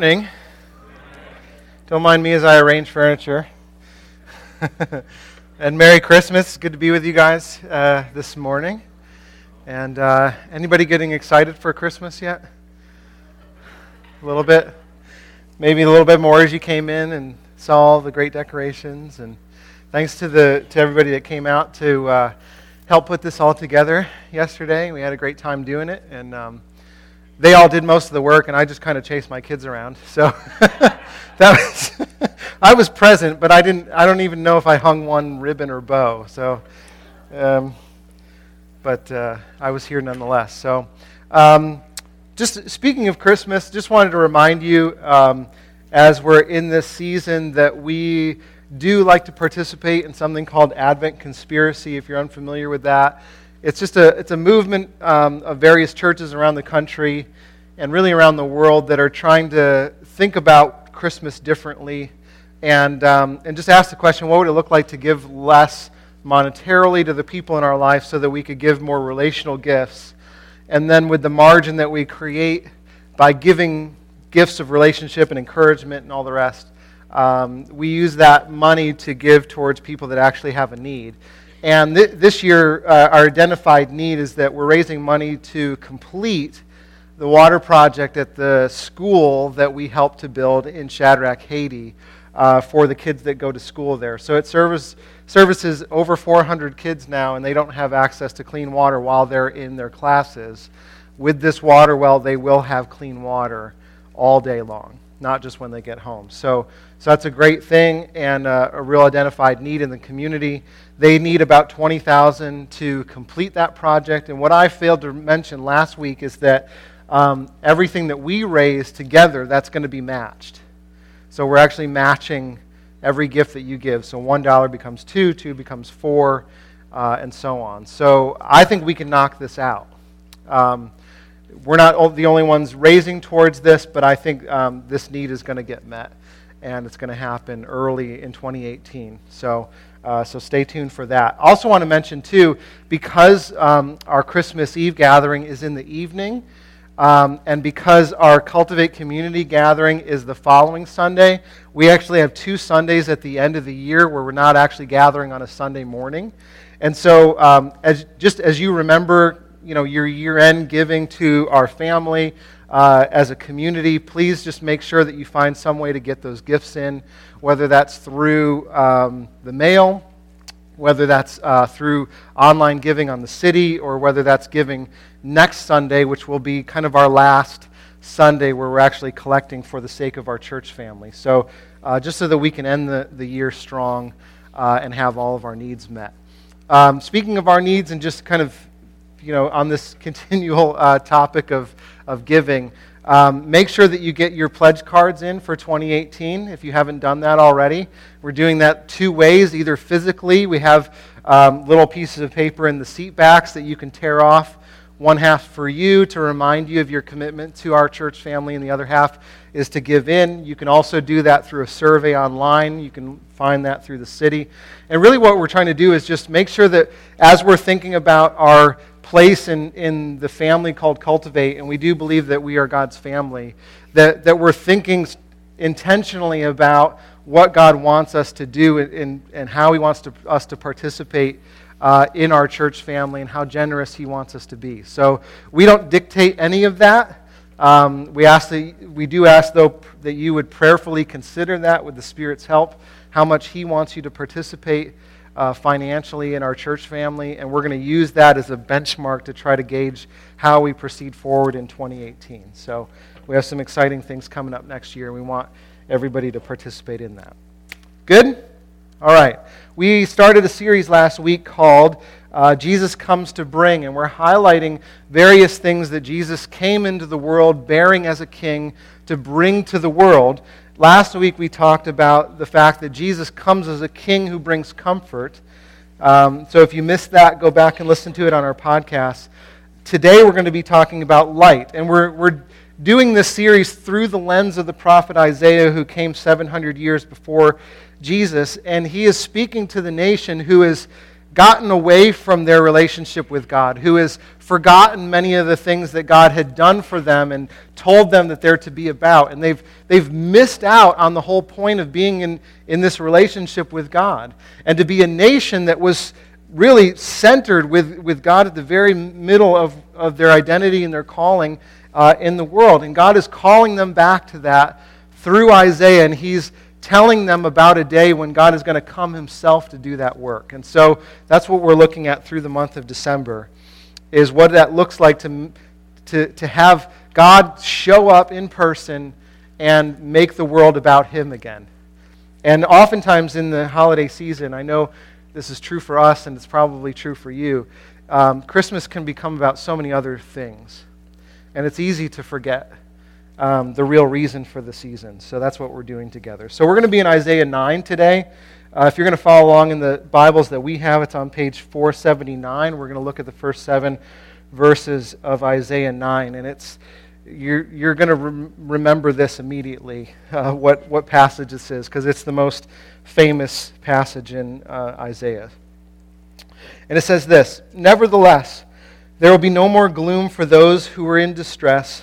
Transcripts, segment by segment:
morning. Don't mind me as I arrange furniture. and Merry Christmas. Good to be with you guys uh, this morning. And uh, anybody getting excited for Christmas yet? A little bit? Maybe a little bit more as you came in and saw all the great decorations. And thanks to, the, to everybody that came out to uh, help put this all together yesterday. We had a great time doing it. And um, they all did most of the work, and I just kind of chased my kids around. So that was I was present, but I didn't. I don't even know if I hung one ribbon or bow. So, um, but uh, I was here nonetheless. So, um, just speaking of Christmas, just wanted to remind you um, as we're in this season that we do like to participate in something called Advent Conspiracy. If you're unfamiliar with that. It's just a, it's a movement um, of various churches around the country and really around the world that are trying to think about Christmas differently and, um, and just ask the question what would it look like to give less monetarily to the people in our life so that we could give more relational gifts? And then with the margin that we create by giving gifts of relationship and encouragement and all the rest, um, we use that money to give towards people that actually have a need. And th- this year, uh, our identified need is that we're raising money to complete the water project at the school that we helped to build in Shadrach, Haiti, uh, for the kids that go to school there. So it service, services over 400 kids now, and they don't have access to clean water while they're in their classes. With this water well, they will have clean water all day long, not just when they get home. So, so that's a great thing and uh, a real identified need in the community. They need about 20,000 to complete that project. And what I failed to mention last week is that um, everything that we raise together, that's going to be matched. So we're actually matching every gift that you give. So $1 becomes 2, 2 becomes 4, uh, and so on. So I think we can knock this out. Um, we're not the only ones raising towards this, but I think um, this need is going to get met, and it's going to happen early in 2018. So uh, so stay tuned for that. Also, want to mention, too, because um, our Christmas Eve gathering is in the evening, um, and because our Cultivate Community gathering is the following Sunday, we actually have two Sundays at the end of the year where we're not actually gathering on a Sunday morning. And so, um, as, just as you remember, you know, your year-end giving to our family uh, as a community, please just make sure that you find some way to get those gifts in whether that's through um, the mail, whether that's uh, through online giving on the city, or whether that's giving next Sunday, which will be kind of our last Sunday where we're actually collecting for the sake of our church family. So, uh, just so that we can end the, the year strong uh, and have all of our needs met. Um, speaking of our needs, and just kind of, you know, on this continual uh, topic of, of giving, um, make sure that you get your pledge cards in for 2018 if you haven't done that already. We're doing that two ways either physically, we have um, little pieces of paper in the seat backs that you can tear off. One half for you to remind you of your commitment to our church family, and the other half is to give in. You can also do that through a survey online. You can find that through the city. And really, what we're trying to do is just make sure that as we're thinking about our place in, in the family called Cultivate, and we do believe that we are God's family, that, that we're thinking intentionally about what God wants us to do and, and how He wants to, us to participate uh, in our church family and how generous He wants us to be. So we don't dictate any of that. Um, we, ask that, we do ask, though, that you would prayerfully consider that with the Spirit's help, how much He wants you to participate uh, financially in our church family, and we're going to use that as a benchmark to try to gauge how we proceed forward in 2018. So we have some exciting things coming up next year, and we want everybody to participate in that. Good? All right. We started a series last week called uh, Jesus Comes to Bring, and we're highlighting various things that Jesus came into the world bearing as a king to bring to the world. Last week we talked about the fact that Jesus comes as a king who brings comfort. Um, so if you missed that, go back and listen to it on our podcast. Today we're going to be talking about light. And we're, we're doing this series through the lens of the prophet Isaiah, who came 700 years before Jesus. And he is speaking to the nation who is gotten away from their relationship with God, who has forgotten many of the things that God had done for them and told them that they're to be about. And they've, they've missed out on the whole point of being in, in this relationship with God. And to be a nation that was really centered with, with God at the very middle of, of their identity and their calling uh, in the world. And God is calling them back to that through Isaiah, and He's telling them about a day when God is going to come himself to do that work. And so that's what we're looking at through the month of December is what that looks like to, to, to have God show up in person and make the world about him again. And oftentimes in the holiday season, I know this is true for us and it's probably true for you, um, Christmas can become about so many other things. And it's easy to forget um, the real reason for the season. So that's what we're doing together. So we're going to be in Isaiah 9 today. Uh, if you're going to follow along in the Bibles that we have, it's on page 479. We're going to look at the first seven verses of Isaiah 9. And it's, you're, you're going to rem- remember this immediately, uh, what, what passage this is, because it's the most famous passage in uh, Isaiah. And it says this Nevertheless, there will be no more gloom for those who are in distress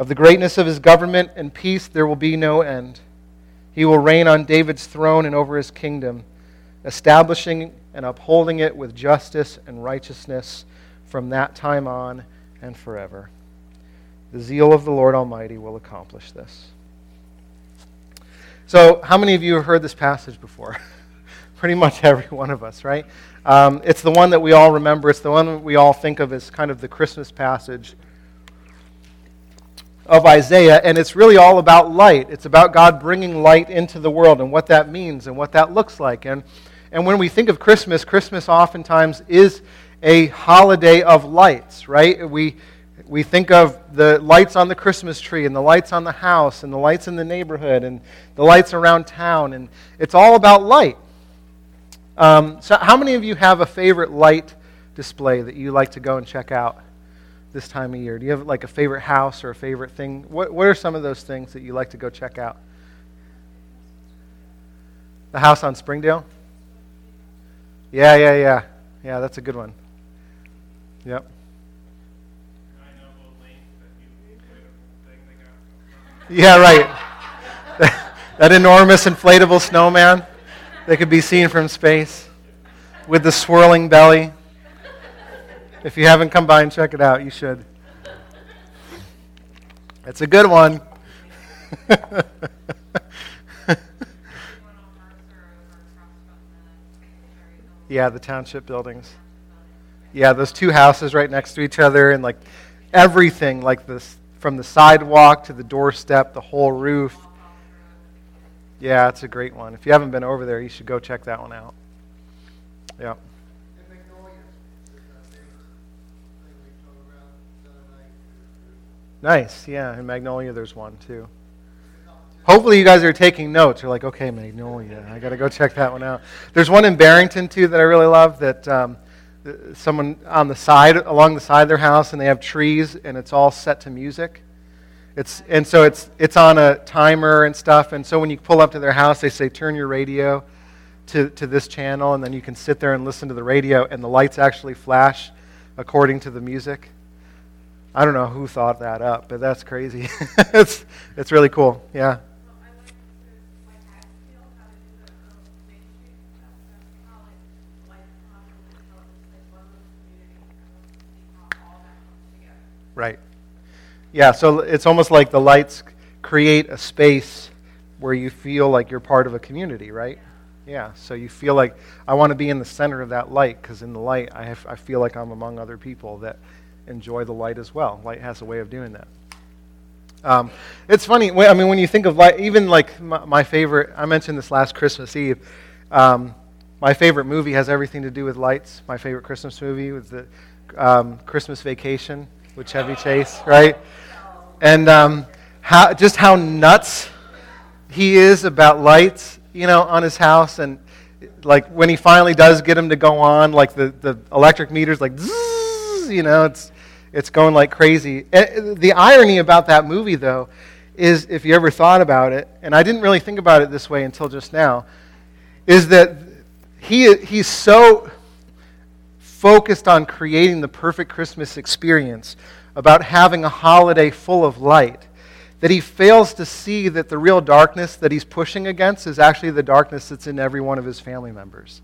Of the greatness of his government and peace there will be no end. He will reign on David's throne and over his kingdom, establishing and upholding it with justice and righteousness from that time on and forever. The zeal of the Lord Almighty will accomplish this. So, how many of you have heard this passage before? Pretty much every one of us, right? Um, it's the one that we all remember. It's the one we all think of as kind of the Christmas passage of Isaiah, and it's really all about light. It's about God bringing light into the world and what that means and what that looks like. And, and when we think of Christmas, Christmas oftentimes is a holiday of lights, right? We, we think of the lights on the Christmas tree and the lights on the house and the lights in the neighborhood and the lights around town, and it's all about light. Um, so, how many of you have a favorite light display that you like to go and check out? This time of year? Do you have like a favorite house or a favorite thing? What, what are some of those things that you like to go check out? The house on Springdale? Yeah, yeah, yeah. Yeah, that's a good one. Yep. Yeah, right. that enormous inflatable snowman that could be seen from space with the swirling belly. If you haven't come by and check it out, you should. It's a good one. yeah, the township buildings. Yeah, those two houses right next to each other, and like everything, like this from the sidewalk to the doorstep, the whole roof. Yeah, it's a great one. If you haven't been over there, you should go check that one out. Yeah. Nice. Yeah, in Magnolia there's one too. Hopefully you guys are taking notes. You're like, okay, Magnolia, I got to go check that one out. There's one in Barrington too that I really love. That um, someone on the side, along the side of their house, and they have trees, and it's all set to music. It's and so it's it's on a timer and stuff. And so when you pull up to their house, they say, turn your radio to to this channel, and then you can sit there and listen to the radio, and the lights actually flash according to the music. I don't know who thought that up, but that's crazy. it's, it's really cool. Yeah. Right. Yeah, so it's almost like the lights create a space where you feel like you're part of a community, right? Yeah, so you feel like I want to be in the center of that light because in the light I, have, I feel like I'm among other people that enjoy the light as well. Light has a way of doing that. Um, it's funny. I mean, when you think of light, even like my, my favorite, I mentioned this last Christmas Eve. Um, my favorite movie has everything to do with lights. My favorite Christmas movie was the um, Christmas Vacation with Chevy Chase, right? And um, how, just how nuts he is about lights, you know, on his house. And like when he finally does get him to go on, like the, the electric meter's like, zzz, you know, it's it's going like crazy. And the irony about that movie, though, is if you ever thought about it, and I didn't really think about it this way until just now, is that he, he's so focused on creating the perfect Christmas experience, about having a holiday full of light, that he fails to see that the real darkness that he's pushing against is actually the darkness that's in every one of his family members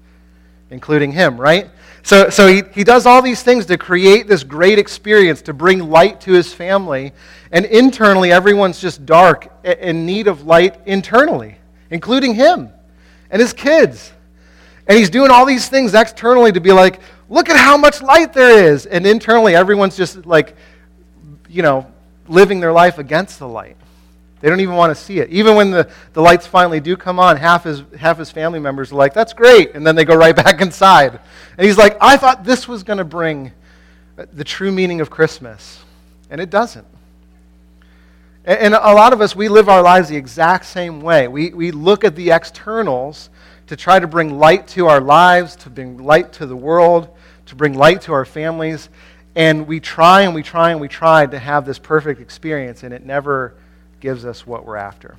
including him, right? So, so he, he does all these things to create this great experience, to bring light to his family. And internally, everyone's just dark, in need of light internally, including him and his kids. And he's doing all these things externally to be like, look at how much light there is. And internally, everyone's just like, you know, living their life against the light. They don't even want to see it. Even when the, the lights finally do come on, half his, half his family members are like, that's great. And then they go right back inside. And he's like, I thought this was going to bring uh, the true meaning of Christmas. And it doesn't. And, and a lot of us, we live our lives the exact same way. We, we look at the externals to try to bring light to our lives, to bring light to the world, to bring light to our families. And we try and we try and we try to have this perfect experience, and it never gives us what we're after.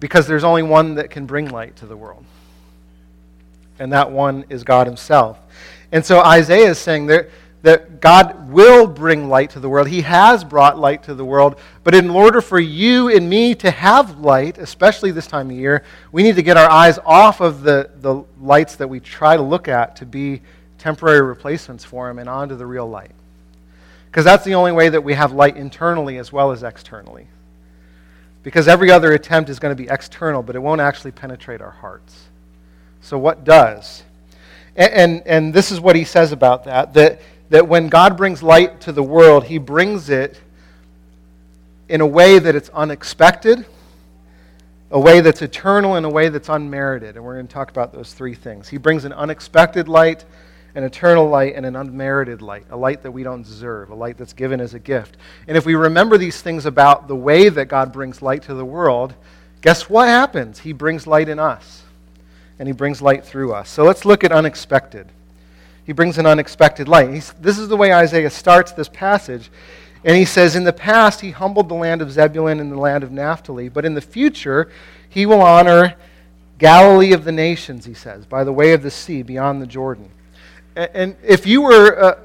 Because there's only one that can bring light to the world, and that one is God Himself. And so Isaiah is saying that, that God will bring light to the world. He has brought light to the world, but in order for you and me to have light, especially this time of year, we need to get our eyes off of the, the lights that we try to look at to be temporary replacements for Him and onto the real light. Because that's the only way that we have light internally as well as externally. Because every other attempt is going to be external, but it won't actually penetrate our hearts. So, what does? And, and, and, this is what he says about that, that that when God brings light to the world, he brings it in a way that it's unexpected, a way that's eternal, and a way that's unmerited. And we're going to talk about those three things. He brings an unexpected light, an eternal light and an unmerited light, a light that we don't deserve, a light that's given as a gift. And if we remember these things about the way that God brings light to the world, guess what happens? He brings light in us, and He brings light through us. So let's look at unexpected. He brings an unexpected light. He's, this is the way Isaiah starts this passage. And he says, In the past, he humbled the land of Zebulun and the land of Naphtali, but in the future, he will honor Galilee of the nations, he says, by the way of the sea beyond the Jordan. And if you were a,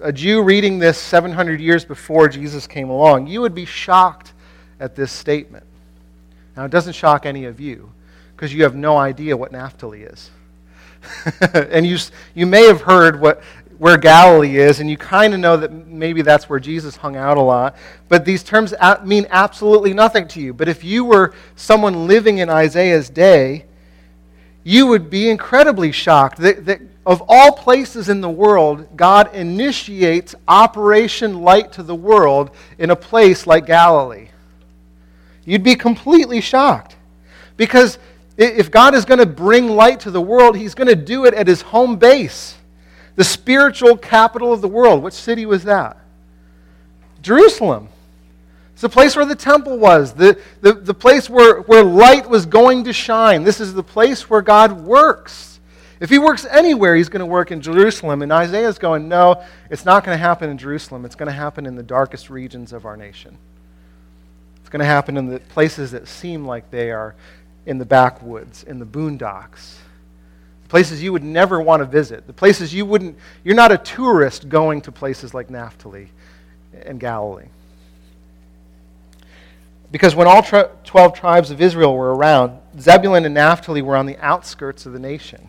a Jew reading this 700 years before Jesus came along, you would be shocked at this statement. Now, it doesn't shock any of you because you have no idea what Naphtali is. and you, you may have heard what, where Galilee is, and you kind of know that maybe that's where Jesus hung out a lot. But these terms mean absolutely nothing to you. But if you were someone living in Isaiah's day, you would be incredibly shocked that, that of all places in the world, God initiates Operation Light to the World in a place like Galilee. You'd be completely shocked. Because if God is going to bring light to the world, He's going to do it at His home base, the spiritual capital of the world. Which city was that? Jerusalem. It's the place where the temple was, the, the, the place where, where light was going to shine. This is the place where God works. If he works anywhere, he's going to work in Jerusalem. And Isaiah's going, no, it's not going to happen in Jerusalem. It's going to happen in the darkest regions of our nation. It's going to happen in the places that seem like they are in the backwoods, in the boondocks, places you would never want to visit, the places you wouldn't, you're not a tourist going to places like Naphtali and Galilee. Because when all 12 tribes of Israel were around, Zebulun and Naphtali were on the outskirts of the nation.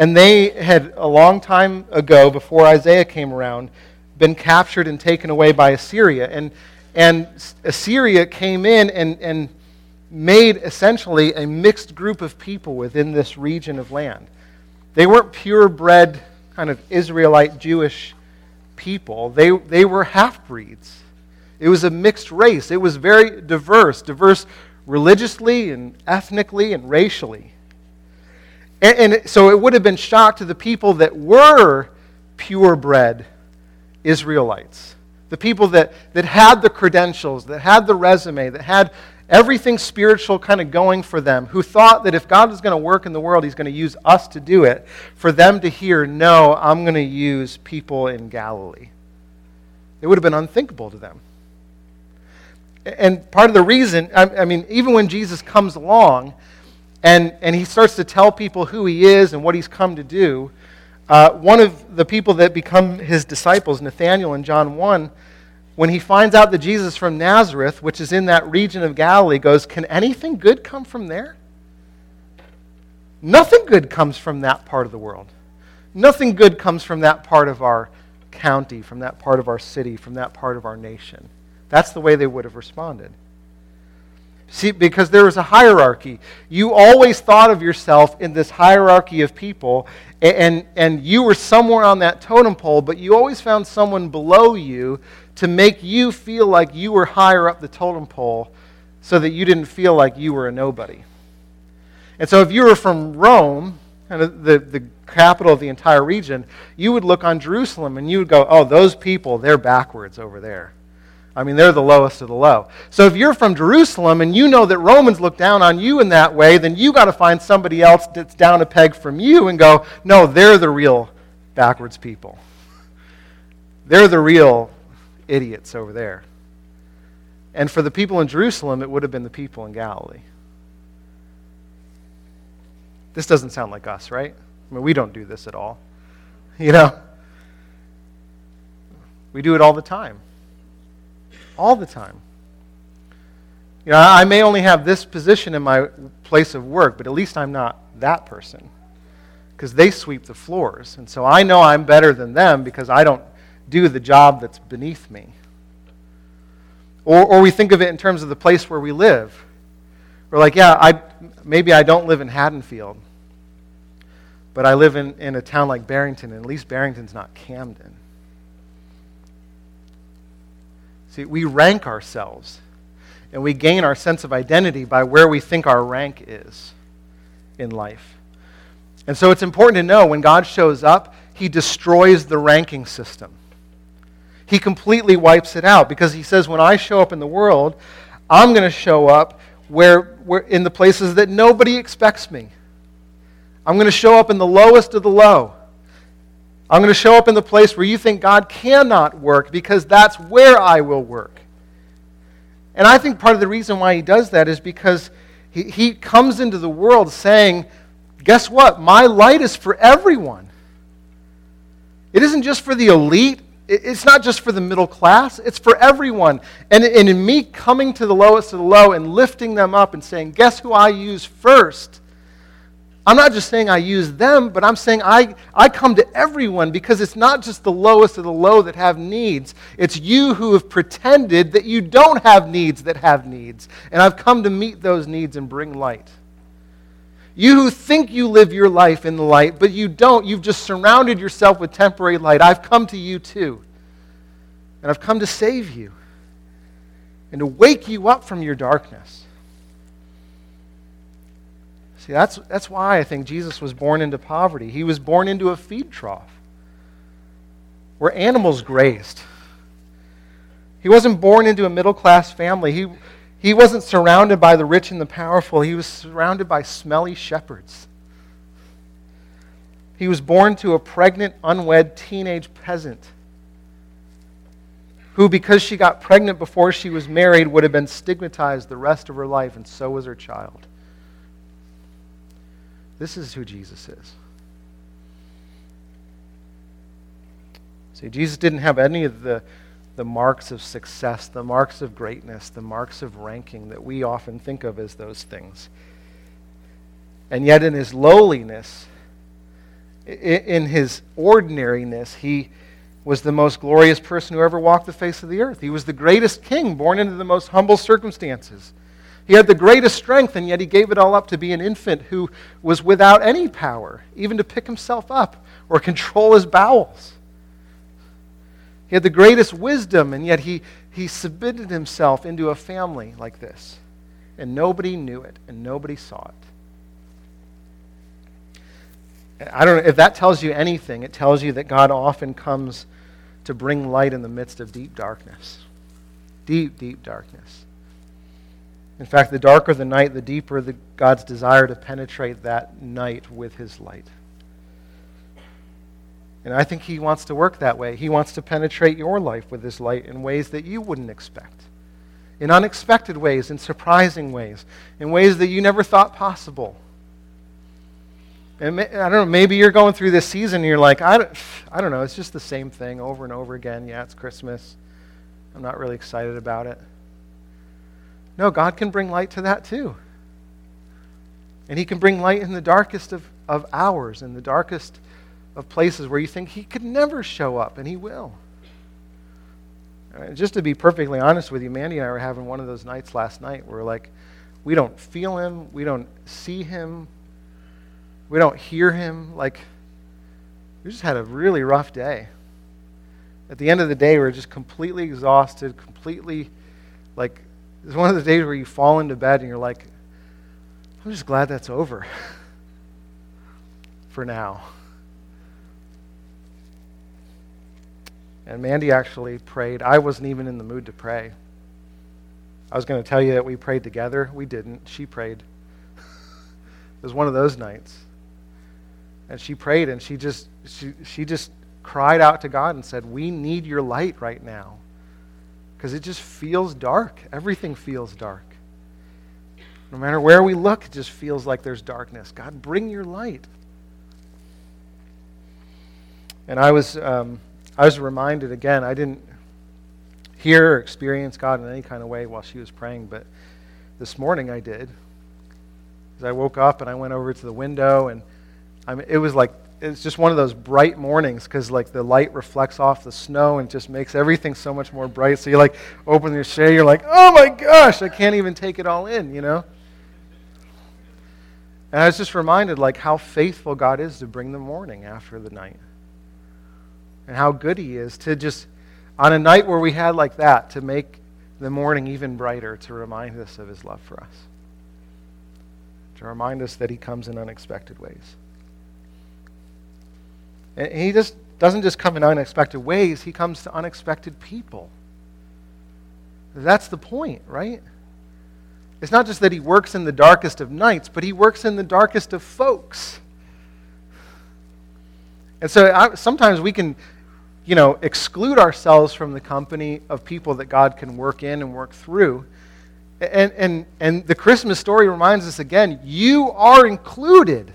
And they had, a long time ago, before Isaiah came around, been captured and taken away by Assyria. And, and Assyria came in and, and made essentially a mixed group of people within this region of land. They weren't purebred, kind of Israelite Jewish people, they, they were half breeds. It was a mixed race. It was very diverse, diverse religiously and ethnically and racially. And, and so it would have been shock to the people that were purebred Israelites, the people that, that had the credentials, that had the resume, that had everything spiritual kind of going for them, who thought that if God is going to work in the world, He's going to use us to do it, for them to hear, no, I'm going to use people in Galilee. It would have been unthinkable to them. And part of the reason, I, I mean, even when Jesus comes along and, and he starts to tell people who he is and what he's come to do, uh, one of the people that become his disciples, Nathanael in John 1, when he finds out that Jesus from Nazareth, which is in that region of Galilee, goes, Can anything good come from there? Nothing good comes from that part of the world. Nothing good comes from that part of our county, from that part of our city, from that part of our nation. That's the way they would have responded. See, because there was a hierarchy. You always thought of yourself in this hierarchy of people, and, and you were somewhere on that totem pole, but you always found someone below you to make you feel like you were higher up the totem pole so that you didn't feel like you were a nobody. And so if you were from Rome, the, the capital of the entire region, you would look on Jerusalem and you would go, oh, those people, they're backwards over there. I mean, they're the lowest of the low. So if you're from Jerusalem and you know that Romans look down on you in that way, then you got to find somebody else that's down a peg from you and go, no, they're the real backwards people. They're the real idiots over there. And for the people in Jerusalem, it would have been the people in Galilee. This doesn't sound like us, right? I mean, we don't do this at all. You know? We do it all the time all the time. You know, I may only have this position in my place of work, but at least I'm not that person because they sweep the floors. And so I know I'm better than them because I don't do the job that's beneath me. Or, or we think of it in terms of the place where we live. We're like, yeah, I, maybe I don't live in Haddonfield, but I live in, in a town like Barrington, and at least Barrington's not Camden. See, we rank ourselves and we gain our sense of identity by where we think our rank is in life. And so it's important to know when God shows up, he destroys the ranking system. He completely wipes it out because he says, when I show up in the world, I'm going to show up where, where, in the places that nobody expects me. I'm going to show up in the lowest of the low. I'm going to show up in the place where you think God cannot work because that's where I will work. And I think part of the reason why he does that is because he, he comes into the world saying, guess what? My light is for everyone. It isn't just for the elite. It's not just for the middle class. It's for everyone. And, and in me coming to the lowest of the low and lifting them up and saying, guess who I use first? I'm not just saying I use them, but I'm saying I, I come to everyone because it's not just the lowest of the low that have needs. It's you who have pretended that you don't have needs that have needs. And I've come to meet those needs and bring light. You who think you live your life in the light, but you don't, you've just surrounded yourself with temporary light. I've come to you too. And I've come to save you and to wake you up from your darkness. See, that's, that's why I think Jesus was born into poverty. He was born into a feed trough where animals grazed. He wasn't born into a middle class family. He, he wasn't surrounded by the rich and the powerful. He was surrounded by smelly shepherds. He was born to a pregnant, unwed teenage peasant who, because she got pregnant before she was married, would have been stigmatized the rest of her life, and so was her child. This is who Jesus is. See, Jesus didn't have any of the, the marks of success, the marks of greatness, the marks of ranking that we often think of as those things. And yet, in his lowliness, in his ordinariness, he was the most glorious person who ever walked the face of the earth. He was the greatest king, born into the most humble circumstances. He had the greatest strength, and yet he gave it all up to be an infant who was without any power, even to pick himself up or control his bowels. He had the greatest wisdom, and yet he, he submitted himself into a family like this. And nobody knew it, and nobody saw it. I don't know if that tells you anything. It tells you that God often comes to bring light in the midst of deep darkness. Deep, deep darkness. In fact, the darker the night, the deeper the, God's desire to penetrate that night with his light. And I think he wants to work that way. He wants to penetrate your life with his light in ways that you wouldn't expect, in unexpected ways, in surprising ways, in ways that you never thought possible. And I don't know, maybe you're going through this season and you're like, I don't, I don't know, it's just the same thing over and over again. Yeah, it's Christmas. I'm not really excited about it. No, God can bring light to that too. And He can bring light in the darkest of, of hours, in the darkest of places where you think He could never show up, and He will. just to be perfectly honest with you, Mandy and I were having one of those nights last night where, like, we don't feel Him, we don't see Him, we don't hear him. Like, we just had a really rough day. At the end of the day, we are just completely exhausted, completely, like, it's one of the days where you fall into bed and you're like, I'm just glad that's over for now. And Mandy actually prayed. I wasn't even in the mood to pray. I was going to tell you that we prayed together. We didn't. She prayed. it was one of those nights and she prayed and she just she, she just cried out to god and said we need your light right now because it just feels dark. Everything feels dark. No matter where we look it just feels like there's darkness. God bring your light. And i was um, i was reminded again i didn't hear or experience god in any kind of way while she was praying but this morning i did. As i woke up and i went over to the window and I mean, it was like it's just one of those bright mornings because like the light reflects off the snow and just makes everything so much more bright. So you like open your shade, you're like, oh my gosh, I can't even take it all in, you know. And I was just reminded like how faithful God is to bring the morning after the night, and how good He is to just on a night where we had like that to make the morning even brighter to remind us of His love for us, to remind us that He comes in unexpected ways. And he just doesn't just come in unexpected ways, he comes to unexpected people. That's the point, right? It's not just that he works in the darkest of nights, but he works in the darkest of folks. And so I, sometimes we can, you know, exclude ourselves from the company of people that God can work in and work through. And, and, and the Christmas story reminds us again you are included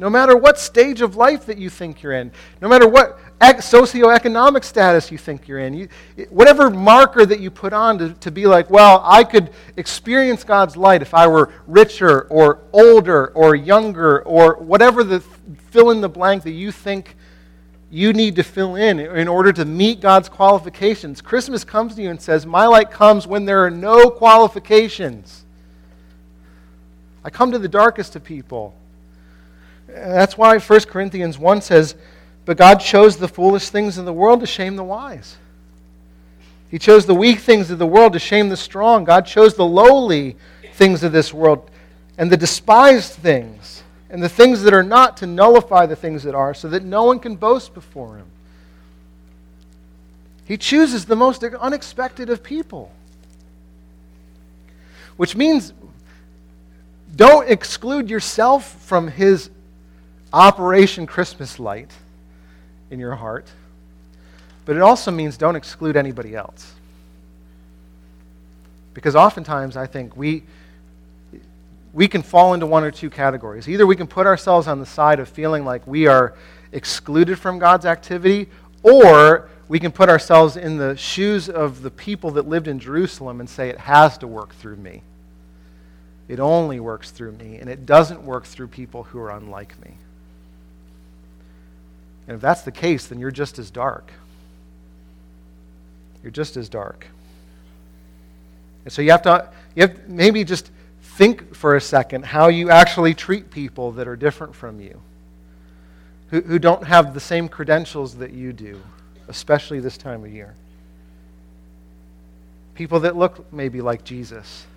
no matter what stage of life that you think you're in, no matter what socioeconomic status you think you're in, you, whatever marker that you put on to, to be like, well, I could experience God's light if I were richer or older or younger or whatever the fill in the blank that you think you need to fill in in order to meet God's qualifications. Christmas comes to you and says, My light comes when there are no qualifications. I come to the darkest of people. That's why 1 Corinthians 1 says, But God chose the foolish things of the world to shame the wise. He chose the weak things of the world to shame the strong. God chose the lowly things of this world and the despised things and the things that are not to nullify the things that are so that no one can boast before him. He chooses the most unexpected of people. Which means don't exclude yourself from his Operation Christmas Light in your heart, but it also means don't exclude anybody else. Because oftentimes I think we, we can fall into one or two categories. Either we can put ourselves on the side of feeling like we are excluded from God's activity, or we can put ourselves in the shoes of the people that lived in Jerusalem and say it has to work through me. It only works through me, and it doesn't work through people who are unlike me. And if that's the case, then you're just as dark. you're just as dark. And so you have to you have maybe just think for a second how you actually treat people that are different from you, who, who don't have the same credentials that you do, especially this time of year. People that look maybe like Jesus,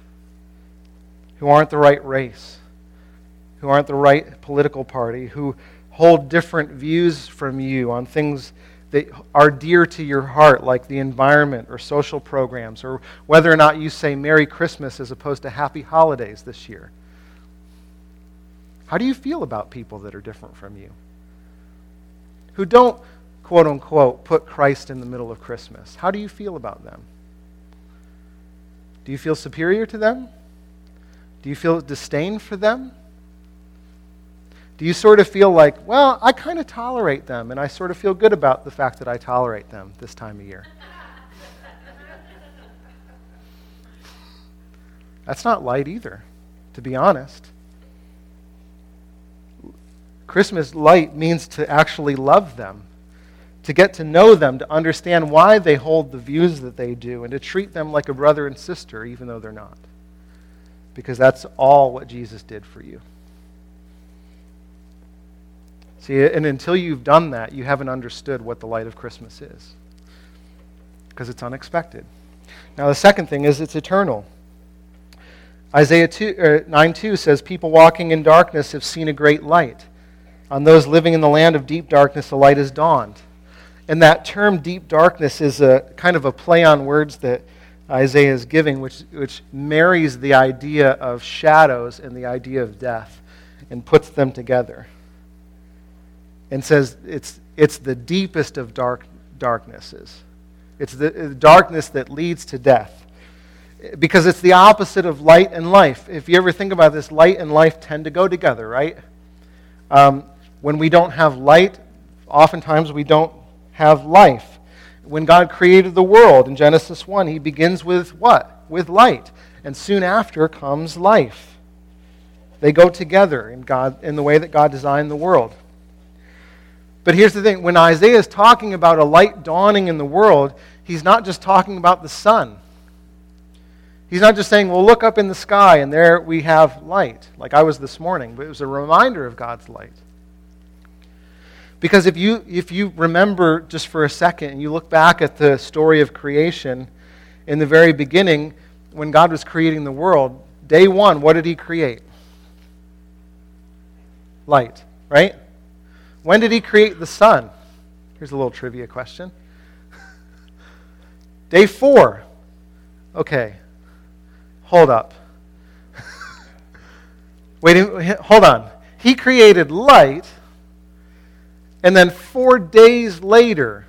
who aren't the right race, who aren't the right political party, who hold different views from you on things that are dear to your heart, like the environment or social programs, or whether or not you say Merry Christmas as opposed to Happy Holidays this year. How do you feel about people that are different from you? Who don't, quote unquote, put Christ in the middle of Christmas? How do you feel about them? Do you feel superior to them? Do you feel disdain for them? You sort of feel like, well, I kind of tolerate them, and I sort of feel good about the fact that I tolerate them this time of year? That's not light either, to be honest. Christmas light means to actually love them, to get to know them, to understand why they hold the views that they do, and to treat them like a brother and sister, even though they're not. Because that's all what Jesus did for you. See, and until you've done that, you haven't understood what the light of Christmas is. Because it's unexpected. Now, the second thing is it's eternal. Isaiah 2, er, 9 2 says, People walking in darkness have seen a great light. On those living in the land of deep darkness, a light has dawned. And that term deep darkness is a kind of a play on words that Isaiah is giving, which, which marries the idea of shadows and the idea of death and puts them together and says it's, it's the deepest of dark, darknesses. It's the, the darkness that leads to death. Because it's the opposite of light and life. If you ever think about this, light and life tend to go together, right? Um, when we don't have light, oftentimes we don't have life. When God created the world in Genesis 1, he begins with what? With light. And soon after comes life. They go together in, God, in the way that God designed the world. But here's the thing when Isaiah is talking about a light dawning in the world, he's not just talking about the sun. He's not just saying, well, look up in the sky and there we have light, like I was this morning, but it was a reminder of God's light. Because if you, if you remember just for a second and you look back at the story of creation, in the very beginning, when God was creating the world, day one, what did he create? Light, right? When did he create the sun? Here's a little trivia question. Day four. Okay. Hold up. Wait, hold on. He created light, and then four days later,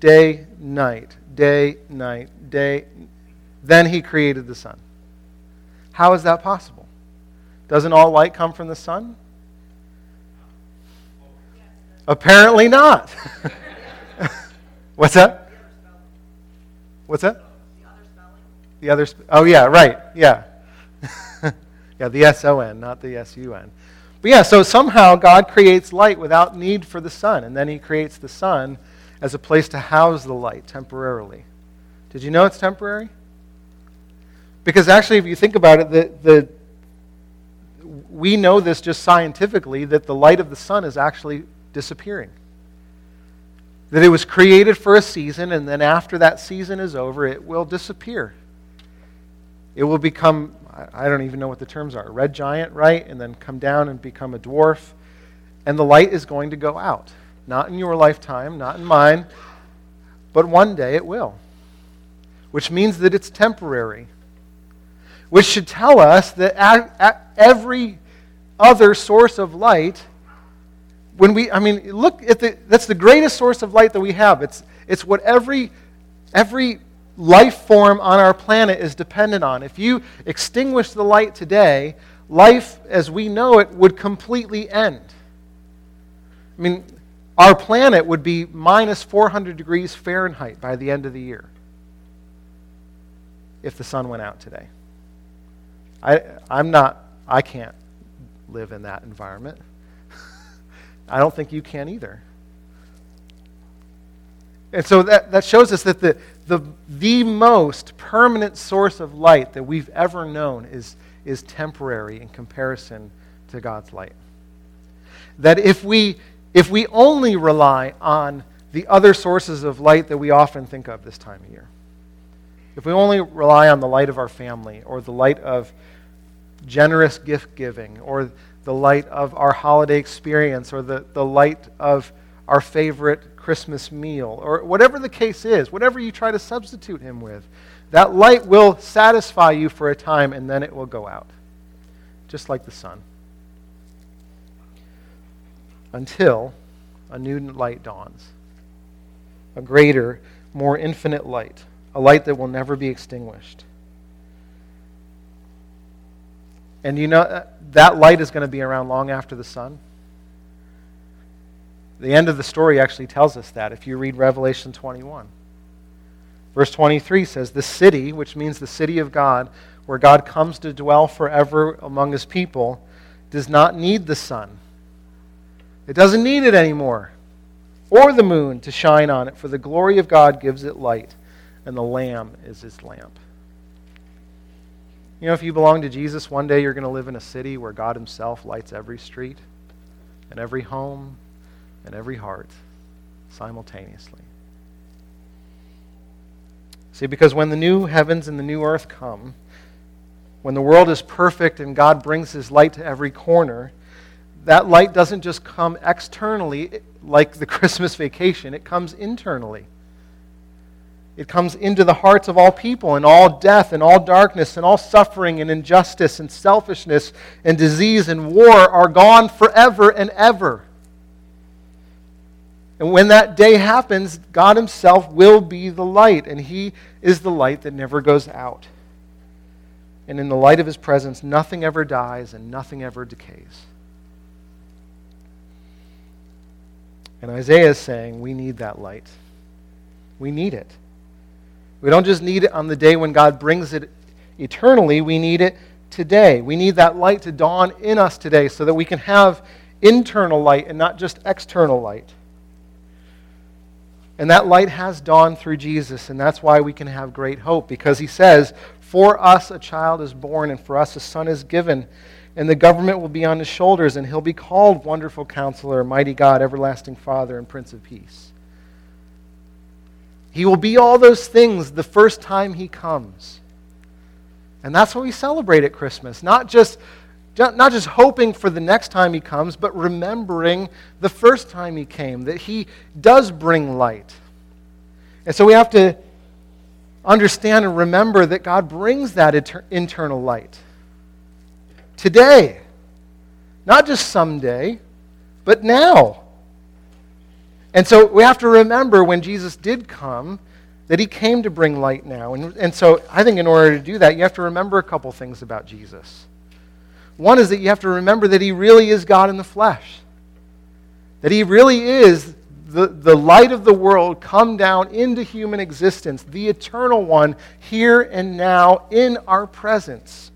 day, night, day, night, day, then he created the sun. How is that possible? Doesn't all light come from the sun? Apparently not. What's that? What's that? The other sp- Oh yeah, right. Yeah. yeah, the S O N, not the S U N. But yeah, so somehow God creates light without need for the sun, and then he creates the sun as a place to house the light temporarily. Did you know it's temporary? Because actually, if you think about it, the, the, we know this just scientifically that the light of the sun is actually disappearing. That it was created for a season, and then after that season is over, it will disappear. It will become, I don't even know what the terms are, a red giant, right? And then come down and become a dwarf. And the light is going to go out. Not in your lifetime, not in mine, but one day it will. Which means that it's temporary. Which should tell us that every other source of light when we, I mean, look at the, that's the greatest source of light that we have. It's, it's what every, every life form on our planet is dependent on. If you extinguish the light today, life as we know it would completely end. I mean, our planet would be minus 400 degrees Fahrenheit by the end of the year if the sun went out today. I, I'm not, I can't live in that environment. I don't think you can either. And so that, that shows us that the, the, the most permanent source of light that we've ever known is, is temporary in comparison to God's light. That if we, if we only rely on the other sources of light that we often think of this time of year, if we only rely on the light of our family or the light of generous gift giving or the light of our holiday experience or the, the light of our favorite Christmas meal, or whatever the case is, whatever you try to substitute him with, that light will satisfy you for a time and then it will go out, just like the sun. Until a new light dawns, a greater, more infinite light, a light that will never be extinguished. And you know, that light is going to be around long after the sun. The end of the story actually tells us that if you read Revelation 21. Verse 23 says, The city, which means the city of God, where God comes to dwell forever among his people, does not need the sun. It doesn't need it anymore, or the moon to shine on it, for the glory of God gives it light, and the Lamb is its lamp. You know, if you belong to Jesus, one day you're going to live in a city where God Himself lights every street and every home and every heart simultaneously. See, because when the new heavens and the new earth come, when the world is perfect and God brings his light to every corner, that light doesn't just come externally like the Christmas vacation, it comes internally. It comes into the hearts of all people, and all death and all darkness and all suffering and injustice and selfishness and disease and war are gone forever and ever. And when that day happens, God Himself will be the light, and He is the light that never goes out. And in the light of His presence, nothing ever dies and nothing ever decays. And Isaiah is saying we need that light. We need it. We don't just need it on the day when God brings it eternally, we need it today. We need that light to dawn in us today so that we can have internal light and not just external light. And that light has dawned through Jesus, and that's why we can have great hope, because he says, For us a child is born, and for us a son is given, and the government will be on his shoulders, and he'll be called Wonderful Counselor, Mighty God, Everlasting Father, and Prince of Peace. He will be all those things the first time he comes. And that's what we celebrate at Christmas. Not just not just hoping for the next time he comes, but remembering the first time he came, that he does bring light. And so we have to understand and remember that God brings that inter- internal light today. Not just someday, but now. And so we have to remember when Jesus did come that he came to bring light now. And, and so I think in order to do that, you have to remember a couple things about Jesus. One is that you have to remember that he really is God in the flesh, that he really is the, the light of the world come down into human existence, the eternal one, here and now in our presence.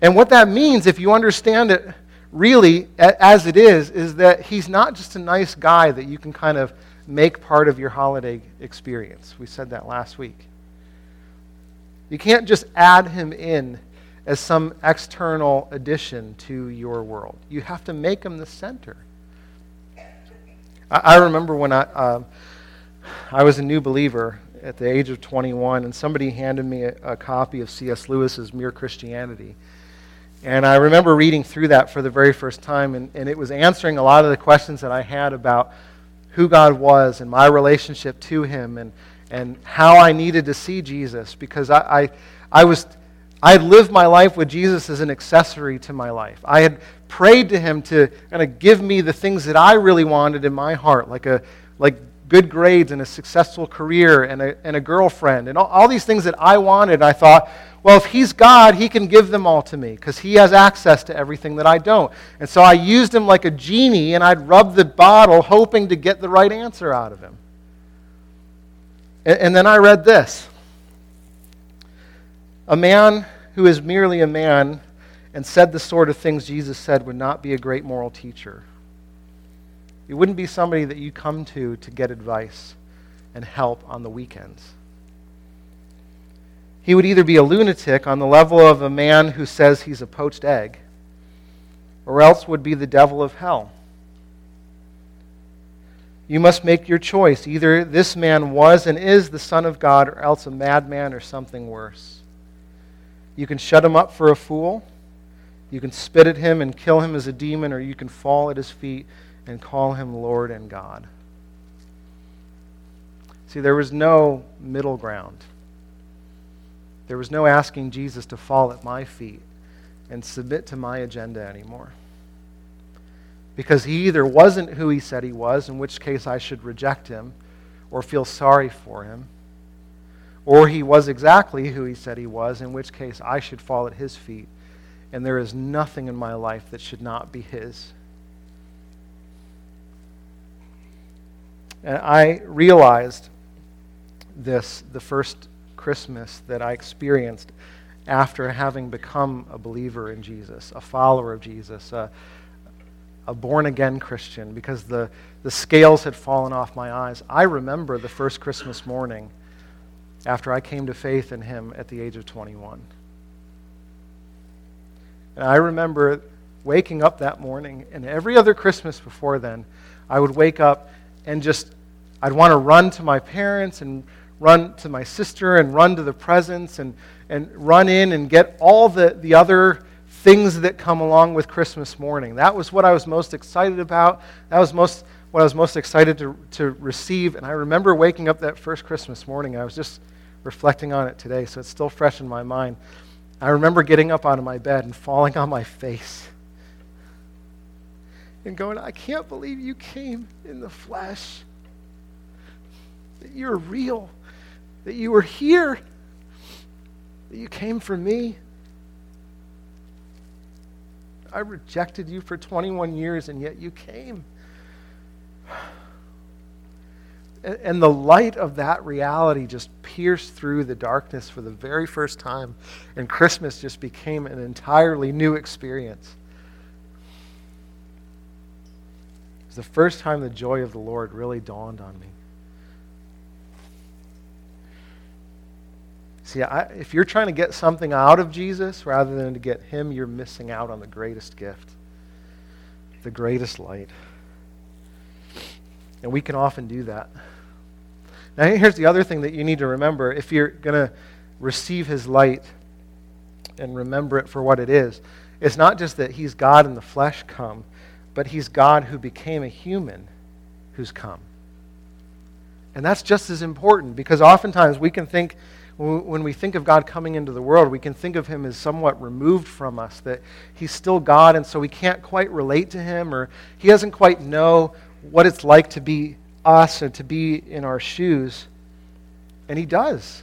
And what that means, if you understand it really as it is, is that he's not just a nice guy that you can kind of make part of your holiday experience. We said that last week. You can't just add him in as some external addition to your world. You have to make him the center. I, I remember when I, uh, I was a new believer at the age of 21, and somebody handed me a, a copy of C.S. Lewis's Mere Christianity. And I remember reading through that for the very first time, and, and it was answering a lot of the questions that I had about who God was and my relationship to Him and, and how I needed to see Jesus because I, I, I was I had lived my life with Jesus as an accessory to my life. I had prayed to him to kind of give me the things that I really wanted in my heart, like, a, like good grades and a successful career and a, and a girlfriend and all, all these things that I wanted. I thought, well, if he's God, he can give them all to me because he has access to everything that I don't. And so I used him like a genie and I'd rub the bottle hoping to get the right answer out of him. And, and then I read this. A man who is merely a man and said the sort of things Jesus said would not be a great moral teacher. He wouldn't be somebody that you come to to get advice and help on the weekends. He would either be a lunatic on the level of a man who says he's a poached egg, or else would be the devil of hell. You must make your choice. Either this man was and is the Son of God, or else a madman or something worse. You can shut him up for a fool. You can spit at him and kill him as a demon, or you can fall at his feet and call him Lord and God. See, there was no middle ground. There was no asking Jesus to fall at my feet and submit to my agenda anymore. Because he either wasn't who he said he was, in which case I should reject him or feel sorry for him, or he was exactly who he said he was, in which case I should fall at his feet, and there is nothing in my life that should not be his. And I realized this the first Christmas that I experienced after having become a believer in Jesus, a follower of Jesus, a, a born again Christian, because the, the scales had fallen off my eyes. I remember the first Christmas morning after I came to faith in Him at the age of 21. And I remember waking up that morning, and every other Christmas before then, I would wake up and just, I'd want to run to my parents and run to my sister and run to the presents and, and run in and get all the, the other things that come along with Christmas morning. That was what I was most excited about. That was most what I was most excited to, to receive. And I remember waking up that first Christmas morning. I was just reflecting on it today, so it's still fresh in my mind. I remember getting up out of my bed and falling on my face and going, I can't believe you came in the flesh, that you're real that you were here, that you came for me. I rejected you for 21 years, and yet you came. And the light of that reality just pierced through the darkness for the very first time, and Christmas just became an entirely new experience. It was the first time the joy of the Lord really dawned on me. See, I, if you're trying to get something out of Jesus rather than to get him, you're missing out on the greatest gift, the greatest light. And we can often do that. Now, here's the other thing that you need to remember if you're going to receive his light and remember it for what it is. It's not just that he's God in the flesh come, but he's God who became a human who's come. And that's just as important because oftentimes we can think when we think of God coming into the world, we can think of him as somewhat removed from us, that he's still God, and so we can't quite relate to him, or he doesn't quite know what it's like to be us and to be in our shoes. And he does.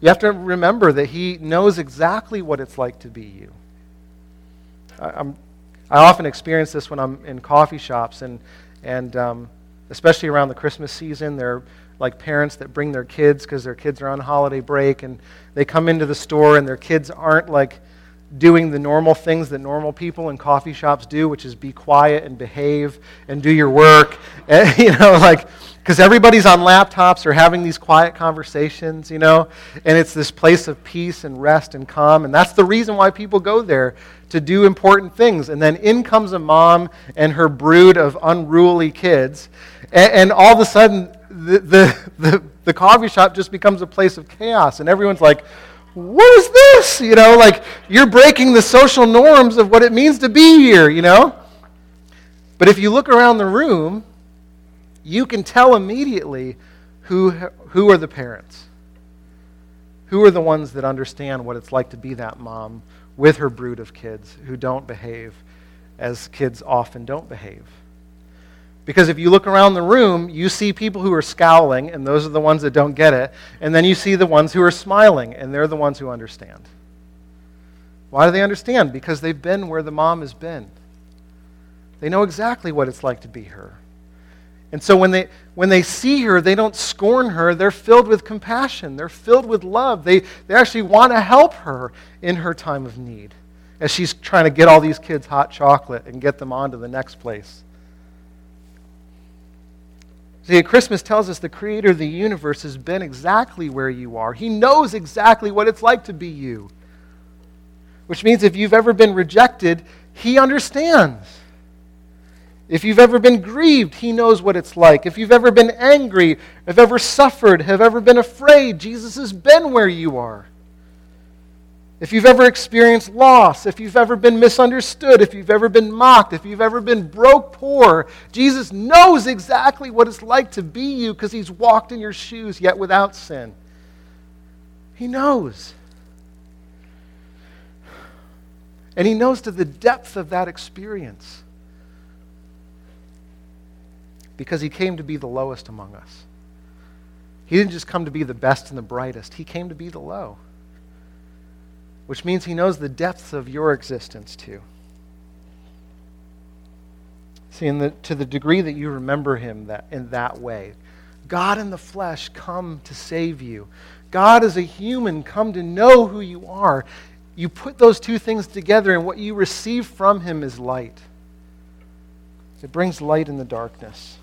You have to remember that he knows exactly what it's like to be you. I, I often experience this when I'm in coffee shops, and, and um, especially around the Christmas season, there like parents that bring their kids because their kids are on holiday break and they come into the store and their kids aren't like doing the normal things that normal people in coffee shops do, which is be quiet and behave and do your work. And, you know, like, because everybody's on laptops or having these quiet conversations, you know, and it's this place of peace and rest and calm. And that's the reason why people go there to do important things. And then in comes a mom and her brood of unruly kids. And, and all of a sudden, the, the, the, coffee shop just becomes a place of chaos. And everyone's like, what is this? You know, like you're breaking the social norms of what it means to be here, you know? But if you look around the room, you can tell immediately who, who are the parents. Who are the ones that understand what it's like to be that mom with her brood of kids who don't behave as kids often don't behave? Because if you look around the room, you see people who are scowling, and those are the ones that don't get it. And then you see the ones who are smiling, and they're the ones who understand. Why do they understand? Because they've been where the mom has been. They know exactly what it's like to be her. And so when they, when they see her, they don't scorn her. They're filled with compassion. They're filled with love. They, they actually want to help her in her time of need as she's trying to get all these kids hot chocolate and get them on to the next place. See, Christmas tells us the creator of the universe has been exactly where you are. He knows exactly what it's like to be you. Which means if you've ever been rejected, he understands. If you've ever been grieved, he knows what it's like. If you've ever been angry, have ever suffered, have ever been afraid, Jesus has been where you are. If you've ever experienced loss, if you've ever been misunderstood, if you've ever been mocked, if you've ever been broke poor, Jesus knows exactly what it's like to be you because he's walked in your shoes yet without sin. He knows. And he knows to the depth of that experience because he came to be the lowest among us. He didn't just come to be the best and the brightest, he came to be the low which means he knows the depths of your existence too. See, in the, to the degree that you remember him that, in that way, God in the flesh come to save you. God as a human come to know who you are. You put those two things together, and what you receive from him is light. It brings light in the darkness.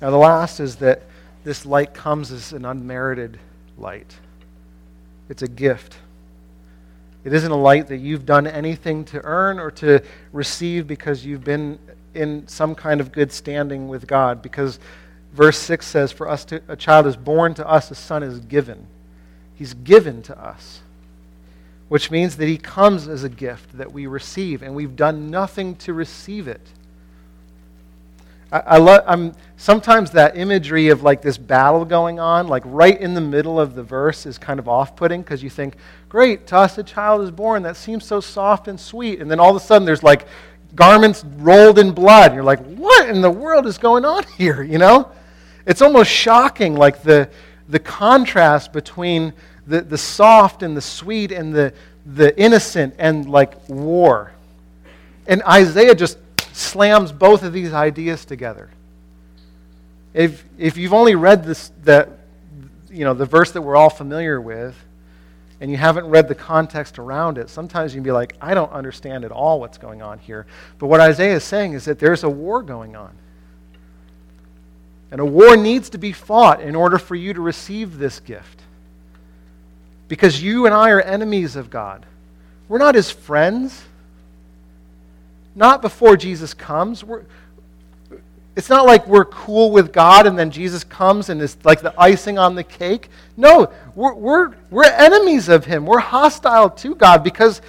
Now, the last is that this light comes as an unmerited light. It's a gift. It isn't a light that you've done anything to earn or to receive because you've been in some kind of good standing with God. Because verse 6 says, For us to, a child is born to us, a son is given. He's given to us, which means that he comes as a gift that we receive, and we've done nothing to receive it. I, I love, I'm, sometimes that imagery of like this battle going on, like right in the middle of the verse, is kind of off putting because you think, great, to us a child is born. That seems so soft and sweet. And then all of a sudden there's like garments rolled in blood. And you're like, what in the world is going on here? You know? It's almost shocking, like the, the contrast between the, the soft and the sweet and the, the innocent and like war. And Isaiah just slams both of these ideas together. If, if you've only read this, that, you know, the verse that we're all familiar with, and you haven't read the context around it, sometimes you can be like, I don't understand at all what's going on here. But what Isaiah is saying is that there's a war going on. And a war needs to be fought in order for you to receive this gift. Because you and I are enemies of God. We're not his friends not before Jesus comes. We're, it's not like we're cool with God and then Jesus comes and is like the icing on the cake. No, we're, we're, we're enemies of Him. We're hostile to God because,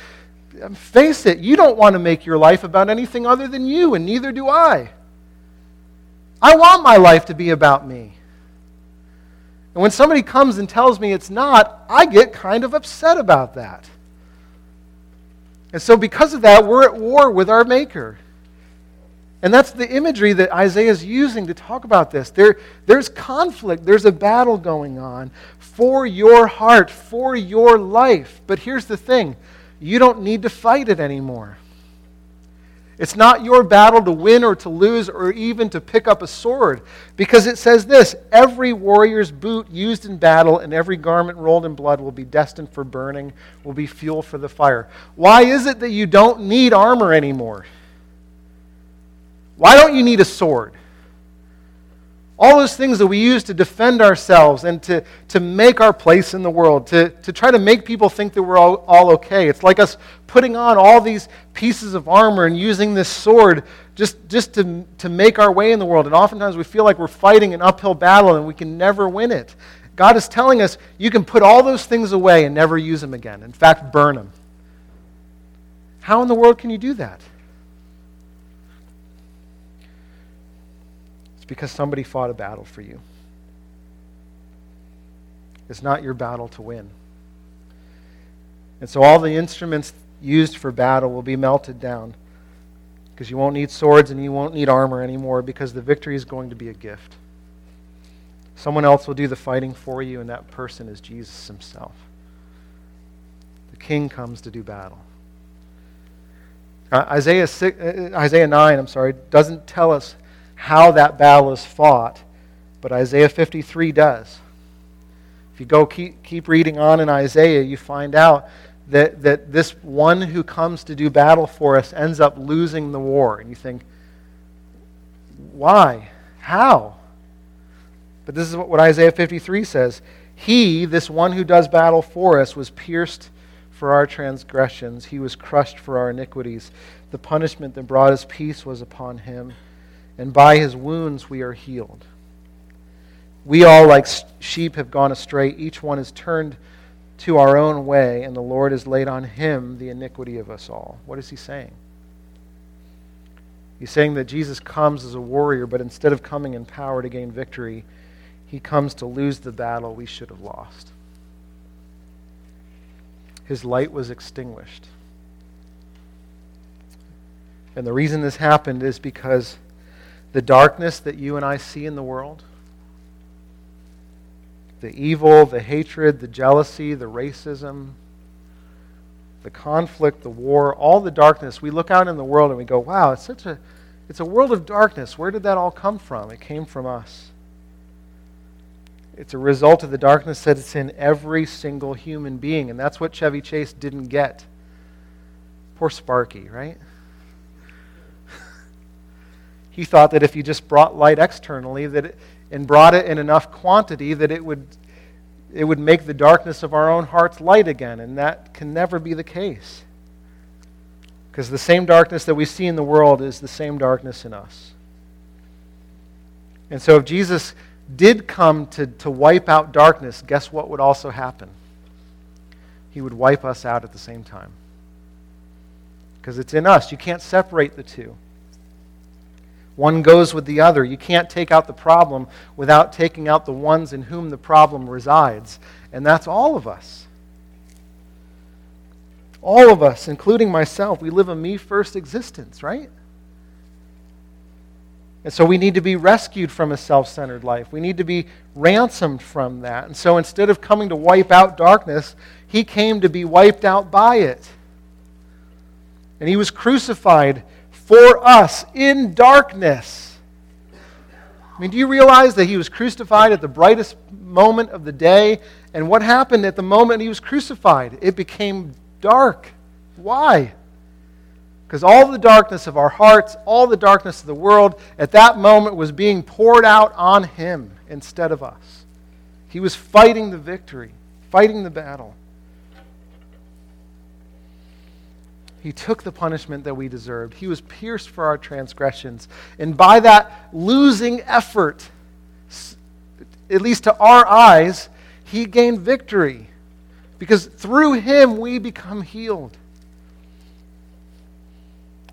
um, face it, you don't want to make your life about anything other than you, and neither do I. I want my life to be about me. And when somebody comes and tells me it's not, I get kind of upset about that. And so, because of that, we're at war with our Maker. And that's the imagery that Isaiah is using to talk about this. There, there's conflict, there's a battle going on for your heart, for your life. But here's the thing you don't need to fight it anymore. It's not your battle to win or to lose or even to pick up a sword. Because it says this every warrior's boot used in battle and every garment rolled in blood will be destined for burning, will be fuel for the fire. Why is it that you don't need armor anymore? Why don't you need a sword? All those things that we use to defend ourselves and to, to make our place in the world, to, to try to make people think that we're all, all okay. It's like us putting on all these pieces of armor and using this sword just, just to, to make our way in the world. And oftentimes we feel like we're fighting an uphill battle and we can never win it. God is telling us you can put all those things away and never use them again. In fact, burn them. How in the world can you do that? Because somebody fought a battle for you. It's not your battle to win. And so all the instruments used for battle will be melted down because you won't need swords and you won't need armor anymore because the victory is going to be a gift. Someone else will do the fighting for you, and that person is Jesus himself. The king comes to do battle. Uh, Isaiah, 6, uh, Isaiah 9, I'm sorry, doesn't tell us how that battle is fought, but Isaiah 53 does. If you go keep, keep reading on in Isaiah, you find out that, that this one who comes to do battle for us ends up losing the war. And you think, why? How? But this is what Isaiah 53 says He, this one who does battle for us, was pierced for our transgressions, he was crushed for our iniquities. The punishment that brought us peace was upon him, and by his wounds we are healed. We all, like sheep, have gone astray. Each one has turned to our own way, and the Lord has laid on him the iniquity of us all. What is he saying? He's saying that Jesus comes as a warrior, but instead of coming in power to gain victory, he comes to lose the battle we should have lost. His light was extinguished. And the reason this happened is because the darkness that you and I see in the world, the evil, the hatred, the jealousy, the racism, the conflict, the war, all the darkness, we look out in the world and we go, wow, it's such a it's a world of darkness. Where did that all come from? It came from us. It's a result of the darkness that's in every single human being, and that's what Chevy Chase didn't get. Poor Sparky, right? He thought that if you just brought light externally that it, and brought it in enough quantity that it would, it would make the darkness of our own hearts light again. And that can never be the case. Because the same darkness that we see in the world is the same darkness in us. And so if Jesus did come to, to wipe out darkness, guess what would also happen? He would wipe us out at the same time. Because it's in us. You can't separate the two. One goes with the other. You can't take out the problem without taking out the ones in whom the problem resides. And that's all of us. All of us, including myself, we live a me first existence, right? And so we need to be rescued from a self centered life. We need to be ransomed from that. And so instead of coming to wipe out darkness, he came to be wiped out by it. And he was crucified for us in darkness. I mean, do you realize that he was crucified at the brightest moment of the day? And what happened at the moment he was crucified? It became dark. Why? Because all the darkness of our hearts, all the darkness of the world, at that moment was being poured out on him instead of us. He was fighting the victory, fighting the battle. He took the punishment that we deserved. He was pierced for our transgressions. And by that losing effort, at least to our eyes, he gained victory. Because through him we become healed.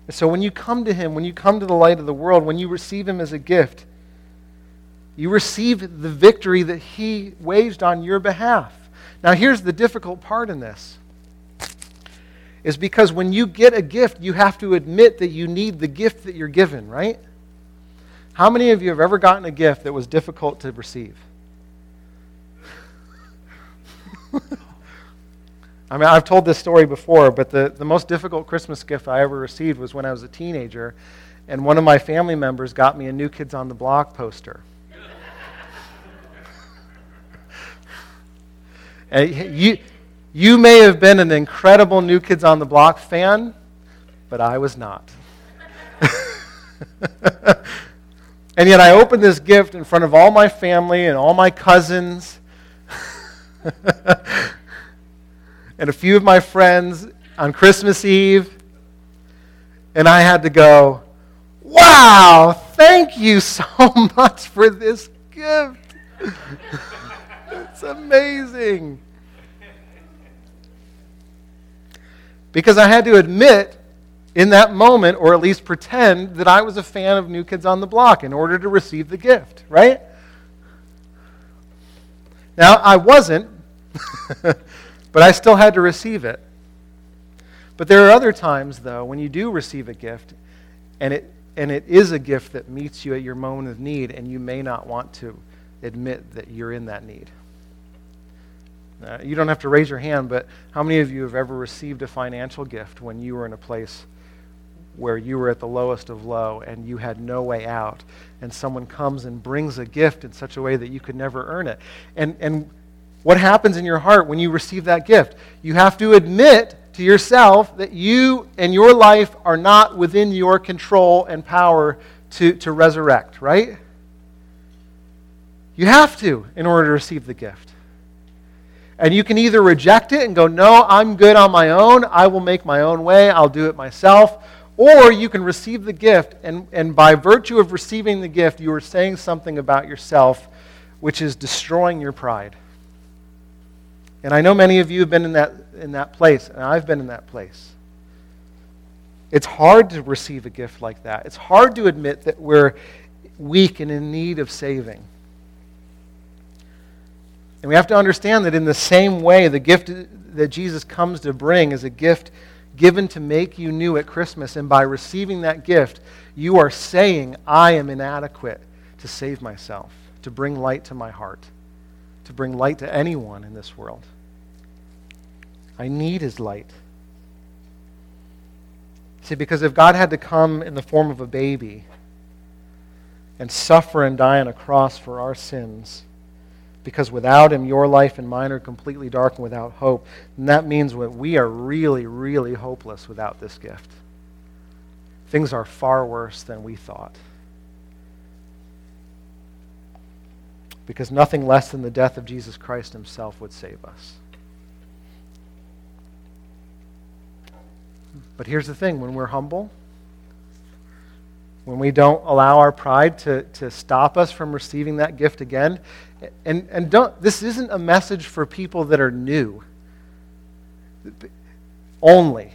So when you come to him, when you come to the light of the world, when you receive him as a gift, you receive the victory that he waged on your behalf. Now, here's the difficult part in this is because when you get a gift, you have to admit that you need the gift that you're given, right? How many of you have ever gotten a gift that was difficult to receive? I mean, I've told this story before, but the, the most difficult Christmas gift I ever received was when I was a teenager, and one of my family members got me a New Kids on the Block poster. and you, you may have been an incredible New Kids on the Block fan, but I was not. and yet I opened this gift in front of all my family and all my cousins and a few of my friends on Christmas Eve. And I had to go, wow, thank you so much for this gift. it's amazing. Because I had to admit in that moment, or at least pretend, that I was a fan of New Kids on the Block in order to receive the gift, right? Now, I wasn't, but I still had to receive it. But there are other times, though, when you do receive a gift, and it, and it is a gift that meets you at your moment of need, and you may not want to admit that you're in that need. Uh, you don't have to raise your hand, but how many of you have ever received a financial gift when you were in a place where you were at the lowest of low and you had no way out, and someone comes and brings a gift in such a way that you could never earn it? And, and what happens in your heart when you receive that gift? You have to admit to yourself that you and your life are not within your control and power to, to resurrect, right? You have to in order to receive the gift. And you can either reject it and go, No, I'm good on my own. I will make my own way. I'll do it myself. Or you can receive the gift, and, and by virtue of receiving the gift, you are saying something about yourself which is destroying your pride. And I know many of you have been in that, in that place, and I've been in that place. It's hard to receive a gift like that. It's hard to admit that we're weak and in need of saving. And we have to understand that in the same way, the gift that Jesus comes to bring is a gift given to make you new at Christmas. And by receiving that gift, you are saying, I am inadequate to save myself, to bring light to my heart, to bring light to anyone in this world. I need his light. See, because if God had to come in the form of a baby and suffer and die on a cross for our sins, because without him, your life and mine are completely dark and without hope, And that means that we are really, really hopeless without this gift. Things are far worse than we thought. Because nothing less than the death of Jesus Christ himself would save us. But here's the thing when we're humble, when we don't allow our pride to, to stop us from receiving that gift again, and, and don't, this isn't a message for people that are new only.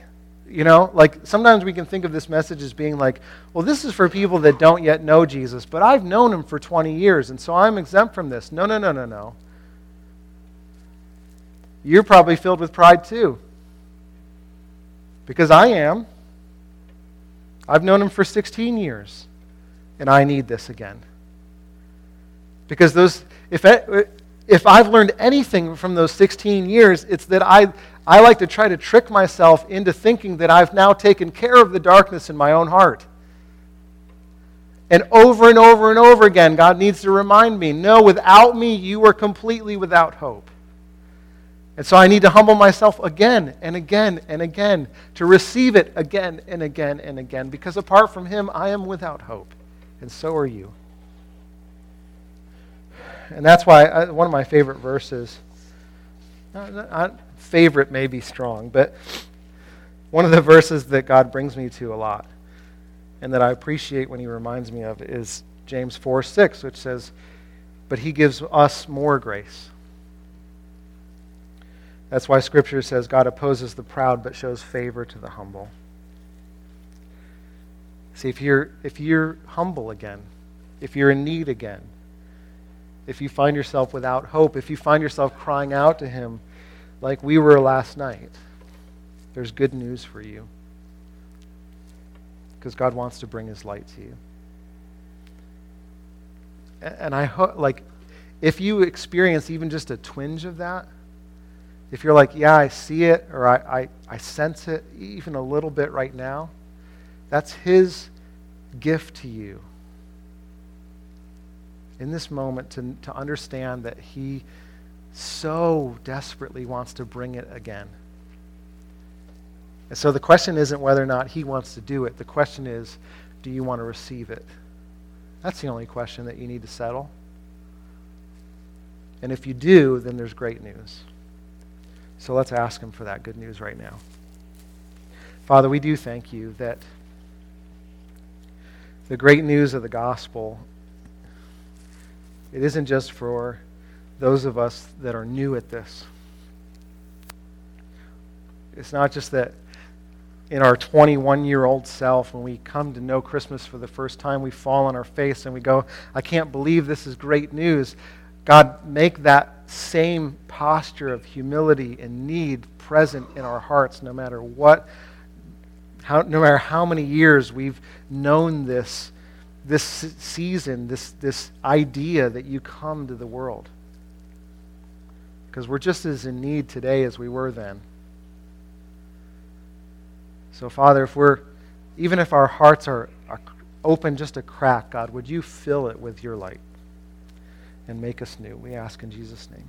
You know, like sometimes we can think of this message as being like, well, this is for people that don't yet know Jesus, but I've known him for 20 years, and so I'm exempt from this. No, no, no, no, no. You're probably filled with pride too. Because I am. I've known him for 16 years, and I need this again. Because those, if, if I've learned anything from those 16 years, it's that I, I like to try to trick myself into thinking that I've now taken care of the darkness in my own heart. And over and over and over again, God needs to remind me no, without me, you are completely without hope. And so I need to humble myself again and again and again to receive it again and again and again because apart from Him, I am without hope. And so are you. And that's why I, one of my favorite verses, not, not, favorite may be strong, but one of the verses that God brings me to a lot and that I appreciate when He reminds me of is James 4 6, which says, But He gives us more grace. That's why Scripture says God opposes the proud but shows favor to the humble. See, if you're, if you're humble again, if you're in need again, if you find yourself without hope, if you find yourself crying out to Him like we were last night, there's good news for you. Because God wants to bring His light to you. And I hope, like, if you experience even just a twinge of that, if you're like, yeah, I see it or I, I, I sense it even a little bit right now, that's His gift to you in this moment to, to understand that He so desperately wants to bring it again. And so the question isn't whether or not He wants to do it. The question is, do you want to receive it? That's the only question that you need to settle. And if you do, then there's great news. So let's ask Him for that good news right now. Father, we do thank you that the great news of the gospel, it isn't just for those of us that are new at this. It's not just that in our 21 year old self, when we come to know Christmas for the first time, we fall on our face and we go, I can't believe this is great news. God, make that same posture of humility and need present in our hearts no matter what, how, no matter how many years we've known this, this season, this, this idea that you come to the world. Because we're just as in need today as we were then. So, Father, if we're, even if our hearts are, are open just a crack, God, would you fill it with your light? And make us new. We ask in Jesus' name.